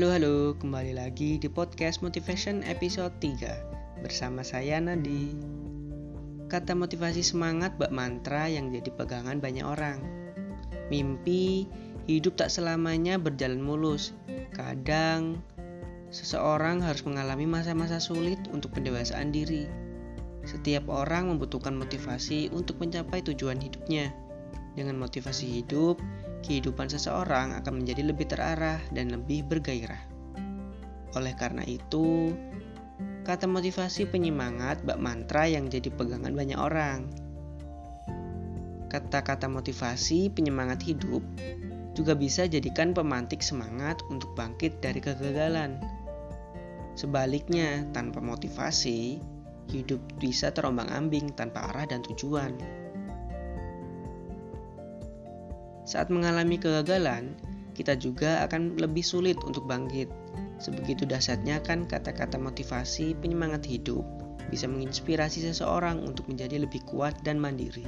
Halo halo, kembali lagi di podcast Motivation episode 3 Bersama saya Nadi. Kata motivasi semangat bak mantra yang jadi pegangan banyak orang. Mimpi, hidup tak selamanya berjalan mulus. Kadang, seseorang harus mengalami masa-masa sulit untuk pendewasaan diri. Setiap orang membutuhkan motivasi untuk mencapai tujuan hidupnya. Dengan motivasi hidup, kehidupan seseorang akan menjadi lebih terarah dan lebih bergairah. Oleh karena itu, kata motivasi penyemangat bak mantra yang jadi pegangan banyak orang. Kata-kata motivasi penyemangat hidup juga bisa jadikan pemantik semangat untuk bangkit dari kegagalan. Sebaliknya, tanpa motivasi, hidup bisa terombang-ambing tanpa arah dan tujuan. Saat mengalami kegagalan, kita juga akan lebih sulit untuk bangkit. Sebegitu dahsyatnya kan kata-kata motivasi penyemangat hidup bisa menginspirasi seseorang untuk menjadi lebih kuat dan mandiri.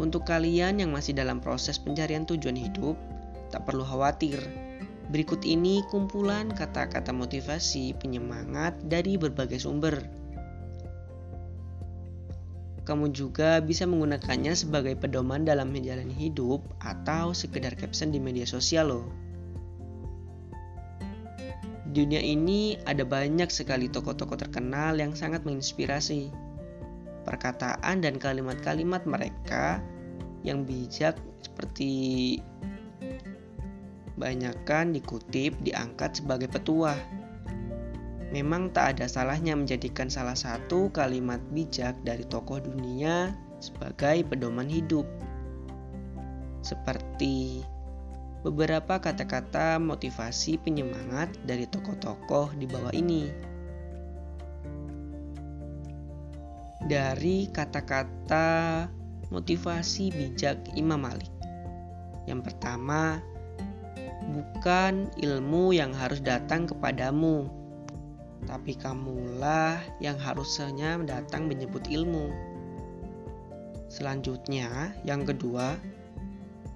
Untuk kalian yang masih dalam proses pencarian tujuan hidup, tak perlu khawatir. Berikut ini kumpulan kata-kata motivasi penyemangat dari berbagai sumber kamu juga bisa menggunakannya sebagai pedoman dalam menjalani hidup atau sekedar caption di media sosial loh. Di dunia ini ada banyak sekali tokoh-tokoh terkenal yang sangat menginspirasi. Perkataan dan kalimat-kalimat mereka yang bijak seperti banyakkan dikutip diangkat sebagai petuah Memang tak ada salahnya menjadikan salah satu kalimat bijak dari tokoh dunia sebagai pedoman hidup. Seperti beberapa kata-kata motivasi penyemangat dari tokoh-tokoh di bawah ini. Dari kata-kata motivasi bijak Imam Malik. Yang pertama, bukan ilmu yang harus datang kepadamu, tapi kamulah yang harusnya datang menyebut ilmu. Selanjutnya, yang kedua,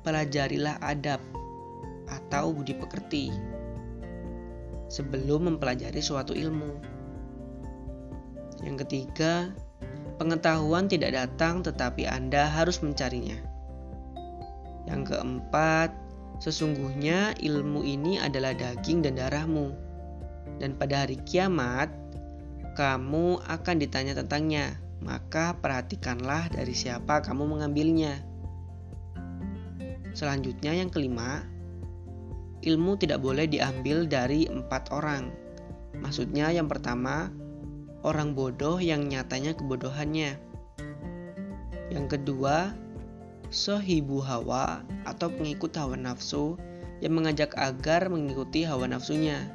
pelajarilah adab atau budi pekerti sebelum mempelajari suatu ilmu. Yang ketiga, pengetahuan tidak datang tetapi Anda harus mencarinya. Yang keempat, sesungguhnya ilmu ini adalah daging dan darahmu dan pada hari kiamat kamu akan ditanya tentangnya. Maka perhatikanlah dari siapa kamu mengambilnya. Selanjutnya, yang kelima, ilmu tidak boleh diambil dari empat orang. Maksudnya, yang pertama, orang bodoh yang nyatanya kebodohannya. Yang kedua, sohibu hawa atau pengikut hawa nafsu yang mengajak agar mengikuti hawa nafsunya.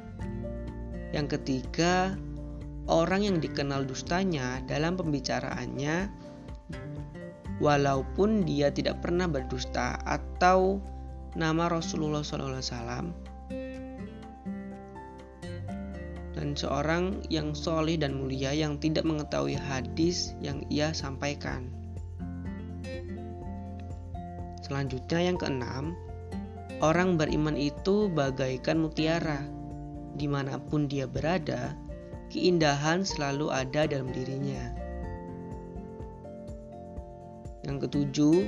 Yang ketiga, orang yang dikenal dustanya dalam pembicaraannya walaupun dia tidak pernah berdusta atau nama Rasulullah SAW dan seorang yang solih dan mulia yang tidak mengetahui hadis yang ia sampaikan. Selanjutnya yang keenam, orang beriman itu bagaikan mutiara di mana pun dia berada, keindahan selalu ada dalam dirinya. Yang ketujuh,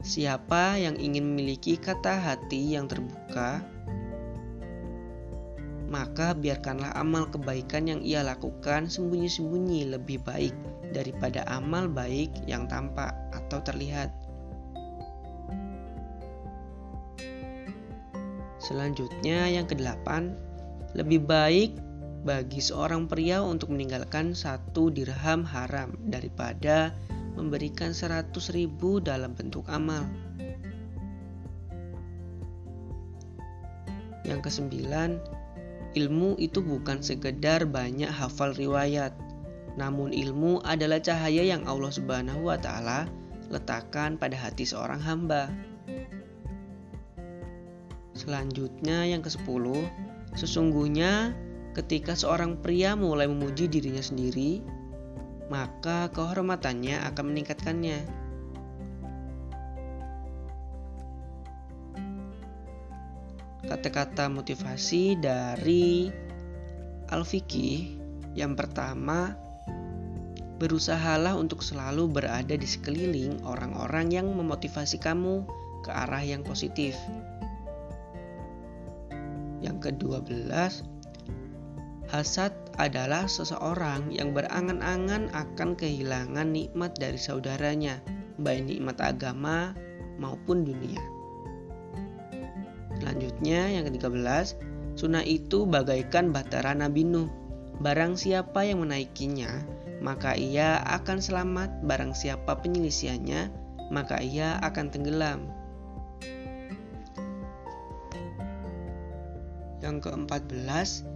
siapa yang ingin memiliki kata hati yang terbuka, maka biarkanlah amal kebaikan yang ia lakukan sembunyi-sembunyi lebih baik daripada amal baik yang tampak atau terlihat. Selanjutnya, yang kedelapan, lebih baik bagi seorang pria untuk meninggalkan satu dirham haram daripada memberikan seratus ribu dalam bentuk amal. Yang kesembilan, ilmu itu bukan sekedar banyak hafal riwayat, namun ilmu adalah cahaya yang Allah Subhanahu wa taala letakkan pada hati seorang hamba. Selanjutnya yang ke-10, Sesungguhnya, ketika seorang pria mulai memuji dirinya sendiri, maka kehormatannya akan meningkatkannya. kata-kata motivasi dari Al-Fiqih yang pertama berusahalah untuk selalu berada di sekeliling orang-orang yang memotivasi kamu ke arah yang positif. Yang kedua belas, hasad adalah seseorang yang berangan-angan akan kehilangan nikmat dari saudaranya, baik nikmat agama maupun dunia. Selanjutnya yang ke-13, sunnah itu bagaikan batara Nabi Nuh. Barang siapa yang menaikinya, maka ia akan selamat. Barang siapa penyelisiannya, maka ia akan tenggelam. Yang ke-14,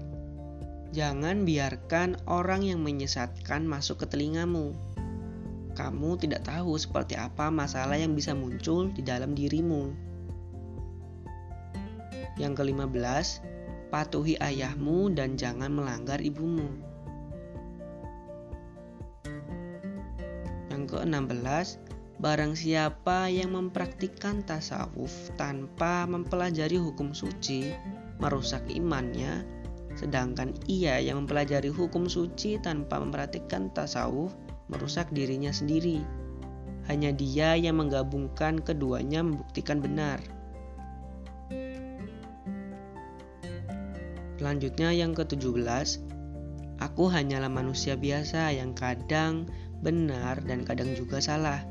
jangan biarkan orang yang menyesatkan masuk ke telingamu. Kamu tidak tahu seperti apa masalah yang bisa muncul di dalam dirimu. Yang kelima belas, patuhi ayahmu dan jangan melanggar ibumu. Yang keenam belas, barang siapa yang mempraktikkan tasawuf tanpa mempelajari hukum suci, merusak imannya, sedangkan ia yang mempelajari hukum suci tanpa mempraktikkan tasawuf, merusak dirinya sendiri. Hanya dia yang menggabungkan keduanya membuktikan benar. Selanjutnya yang ke-17, aku hanyalah manusia biasa yang kadang benar dan kadang juga salah.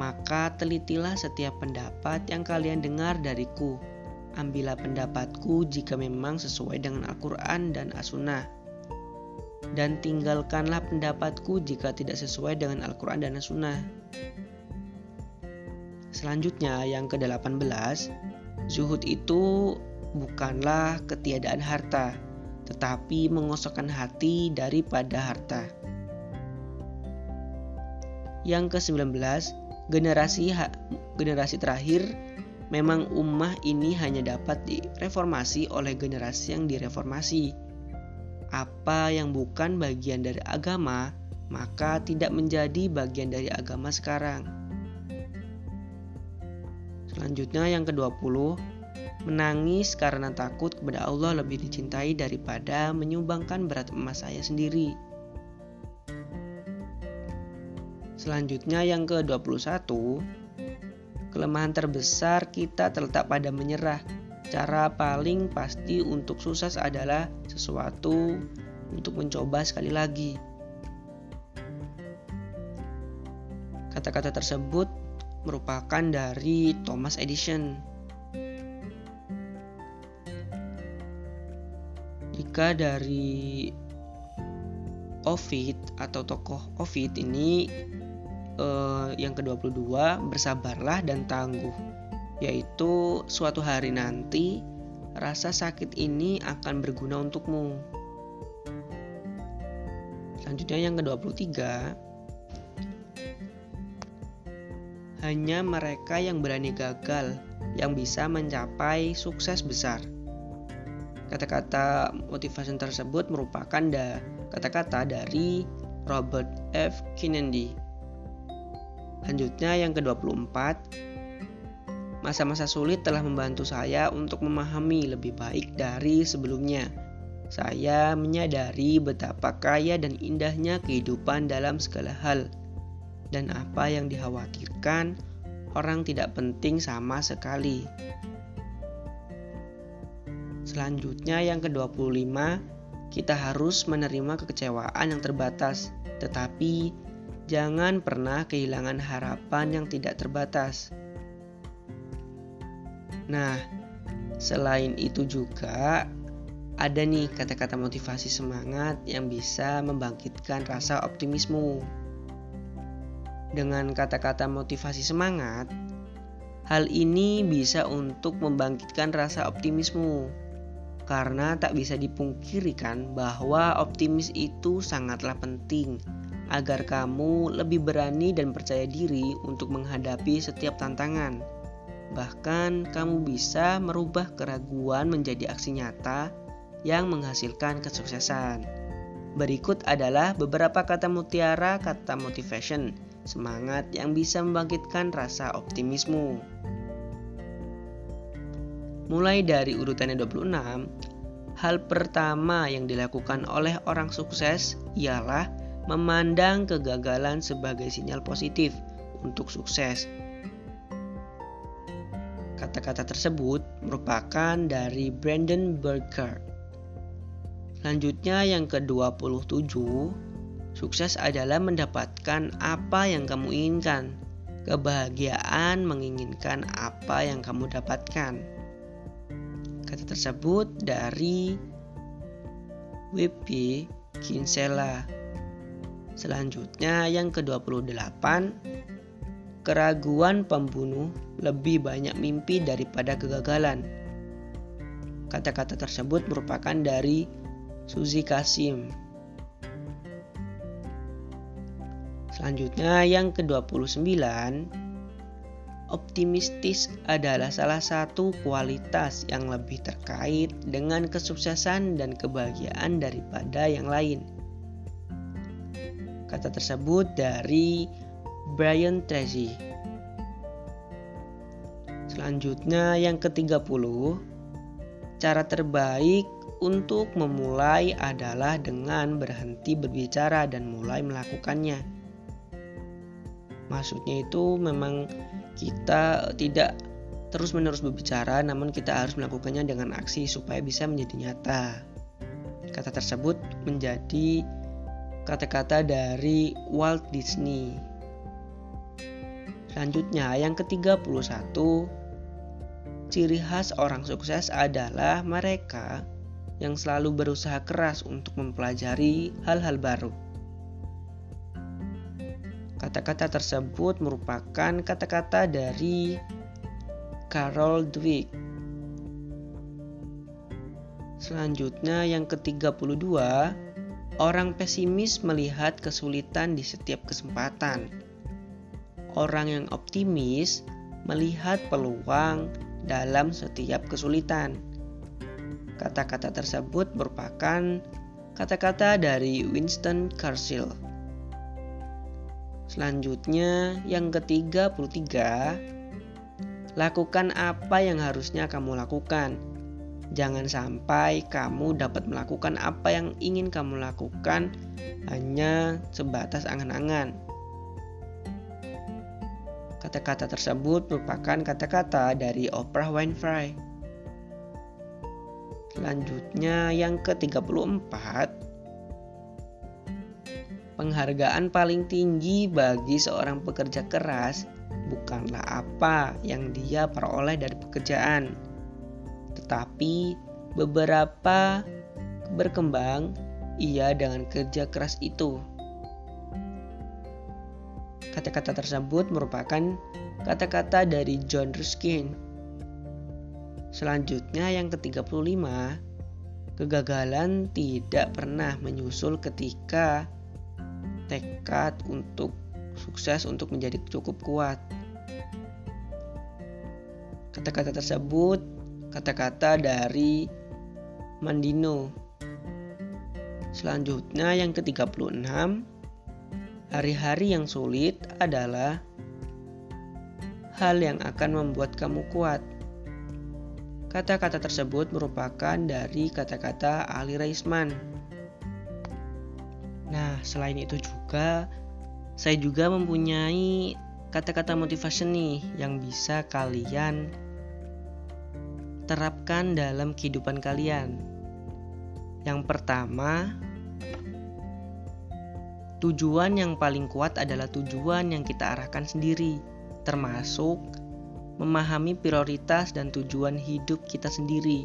Maka telitilah setiap pendapat yang kalian dengar dariku. Ambillah pendapatku jika memang sesuai dengan Al-Quran dan As-Sunnah. Dan tinggalkanlah pendapatku jika tidak sesuai dengan Al-Quran dan As-Sunnah. Selanjutnya yang ke-18, zuhud itu bukanlah ketiadaan harta, tetapi mengosokkan hati daripada harta. Yang ke-19, generasi generasi terakhir memang ummah ini hanya dapat direformasi oleh generasi yang direformasi. Apa yang bukan bagian dari agama, maka tidak menjadi bagian dari agama sekarang. Selanjutnya yang ke-20, Menangis karena takut kepada Allah lebih dicintai daripada menyumbangkan berat emas saya sendiri. Selanjutnya yang ke-21, kelemahan terbesar kita terletak pada menyerah. Cara paling pasti untuk sukses adalah sesuatu untuk mencoba sekali lagi. Kata-kata tersebut merupakan dari Thomas Edison. jika dari Ovid atau tokoh Ovid ini eh, yang ke-22 bersabarlah dan tangguh yaitu suatu hari nanti rasa sakit ini akan berguna untukmu. Selanjutnya yang ke-23 hanya mereka yang berani gagal yang bisa mencapai sukses besar. Kata-kata motivasi tersebut merupakan da kata-kata dari Robert F. Kennedy. Selanjutnya yang ke-24 Masa-masa sulit telah membantu saya untuk memahami lebih baik dari sebelumnya. Saya menyadari betapa kaya dan indahnya kehidupan dalam segala hal, dan apa yang dikhawatirkan orang tidak penting sama sekali. Selanjutnya yang ke-25, kita harus menerima kekecewaan yang terbatas, tetapi jangan pernah kehilangan harapan yang tidak terbatas. Nah, selain itu juga ada nih kata-kata motivasi semangat yang bisa membangkitkan rasa optimisme. Dengan kata-kata motivasi semangat, hal ini bisa untuk membangkitkan rasa optimisme karena tak bisa dipungkirikan bahwa optimis itu sangatlah penting agar kamu lebih berani dan percaya diri untuk menghadapi setiap tantangan. Bahkan, kamu bisa merubah keraguan menjadi aksi nyata yang menghasilkan kesuksesan. Berikut adalah beberapa kata mutiara kata motivation, semangat yang bisa membangkitkan rasa optimisme. Mulai dari urutannya 26, hal pertama yang dilakukan oleh orang sukses ialah memandang kegagalan sebagai sinyal positif untuk sukses. Kata-kata tersebut merupakan dari Brandon Burkhardt. Selanjutnya yang ke-27, sukses adalah mendapatkan apa yang kamu inginkan. Kebahagiaan menginginkan apa yang kamu dapatkan. Kata tersebut dari W.P. Kinsella. Selanjutnya yang ke-28 Keraguan pembunuh lebih banyak mimpi daripada kegagalan. Kata-kata tersebut merupakan dari Suzy Kasim. Selanjutnya yang ke-29 Optimistis adalah salah satu kualitas yang lebih terkait dengan kesuksesan dan kebahagiaan daripada yang lain. Kata tersebut dari Brian Tracy. Selanjutnya yang ke-30, cara terbaik untuk memulai adalah dengan berhenti berbicara dan mulai melakukannya. Maksudnya itu memang kita tidak terus-menerus berbicara, namun kita harus melakukannya dengan aksi supaya bisa menjadi nyata. Kata tersebut menjadi kata-kata dari Walt Disney. Selanjutnya yang ke-31 Ciri khas orang sukses adalah mereka yang selalu berusaha keras untuk mempelajari hal-hal baru. Kata-kata tersebut merupakan kata-kata dari Carol Dweck. Selanjutnya yang ke-32, orang pesimis melihat kesulitan di setiap kesempatan Orang yang optimis melihat peluang dalam setiap kesulitan. Kata-kata tersebut merupakan kata-kata dari Winston Churchill. Selanjutnya, yang ketiga puluh tiga, lakukan apa yang harusnya kamu lakukan. Jangan sampai kamu dapat melakukan apa yang ingin kamu lakukan hanya sebatas angan-angan. Kata-kata tersebut merupakan kata-kata dari Oprah Winfrey. Selanjutnya yang ke-34 Penghargaan paling tinggi bagi seorang pekerja keras bukanlah apa yang dia peroleh dari pekerjaan, tetapi beberapa berkembang ia dengan kerja keras itu. Kata-kata tersebut merupakan kata-kata dari John Ruskin. Selanjutnya yang ke-35, kegagalan tidak pernah menyusul ketika tekad untuk sukses untuk menjadi cukup kuat. Kata-kata tersebut kata-kata dari Mandino. Selanjutnya yang ke-36 Hari-hari yang sulit adalah hal yang akan membuat kamu kuat. Kata-kata tersebut merupakan dari kata-kata Ali Raisman. Nah, selain itu juga saya juga mempunyai kata-kata motivasi nih yang bisa kalian terapkan dalam kehidupan kalian. Yang pertama, Tujuan yang paling kuat adalah tujuan yang kita arahkan sendiri, termasuk memahami prioritas dan tujuan hidup kita sendiri.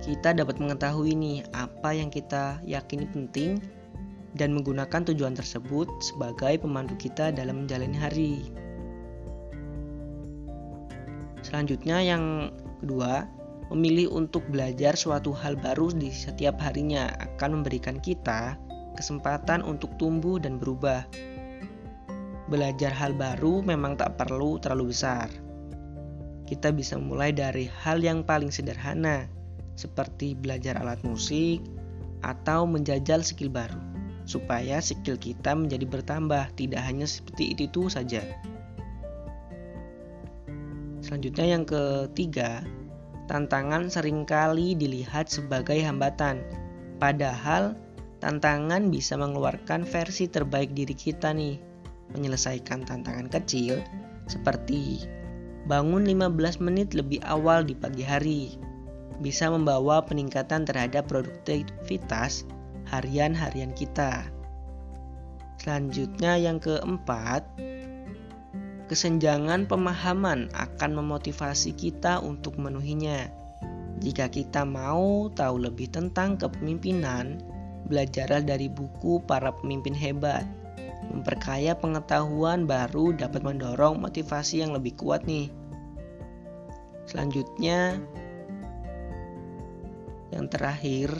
Kita dapat mengetahui nih apa yang kita yakini penting dan menggunakan tujuan tersebut sebagai pemandu kita dalam menjalani hari. Selanjutnya yang kedua, memilih untuk belajar suatu hal baru di setiap harinya akan memberikan kita kesempatan untuk tumbuh dan berubah. Belajar hal baru memang tak perlu terlalu besar. Kita bisa mulai dari hal yang paling sederhana, seperti belajar alat musik atau menjajal skill baru, supaya skill kita menjadi bertambah, tidak hanya seperti itu, saja. Selanjutnya, yang ketiga, tantangan sering kali dilihat sebagai hambatan. Padahal tantangan bisa mengeluarkan versi terbaik diri kita nih. Menyelesaikan tantangan kecil seperti bangun 15 menit lebih awal di pagi hari bisa membawa peningkatan terhadap produktivitas harian-harian kita. Selanjutnya yang keempat, kesenjangan pemahaman akan memotivasi kita untuk memenuhinya. Jika kita mau tahu lebih tentang kepemimpinan, belajarlah dari buku para pemimpin hebat. Memperkaya pengetahuan baru dapat mendorong motivasi yang lebih kuat nih. Selanjutnya, yang terakhir,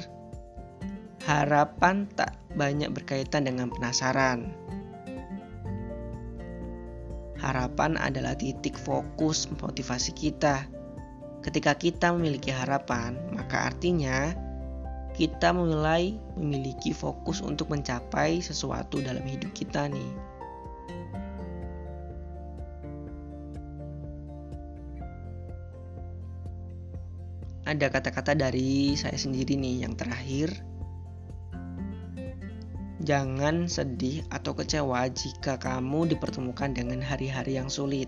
harapan tak banyak berkaitan dengan penasaran. Harapan adalah titik fokus motivasi kita. Ketika kita memiliki harapan, maka artinya kita mulai memiliki fokus untuk mencapai sesuatu dalam hidup kita nih. Ada kata-kata dari saya sendiri nih yang terakhir Jangan sedih atau kecewa jika kamu dipertemukan dengan hari-hari yang sulit.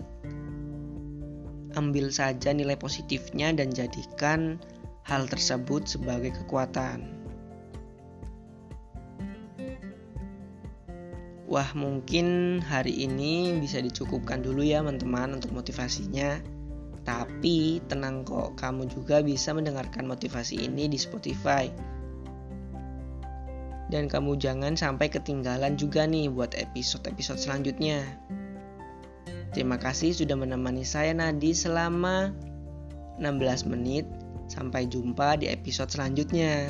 Ambil saja nilai positifnya dan jadikan hal tersebut sebagai kekuatan. Wah, mungkin hari ini bisa dicukupkan dulu ya, teman-teman, untuk motivasinya. Tapi tenang kok, kamu juga bisa mendengarkan motivasi ini di Spotify dan kamu jangan sampai ketinggalan juga nih buat episode-episode selanjutnya. Terima kasih sudah menemani saya Nadi selama 16 menit. Sampai jumpa di episode selanjutnya.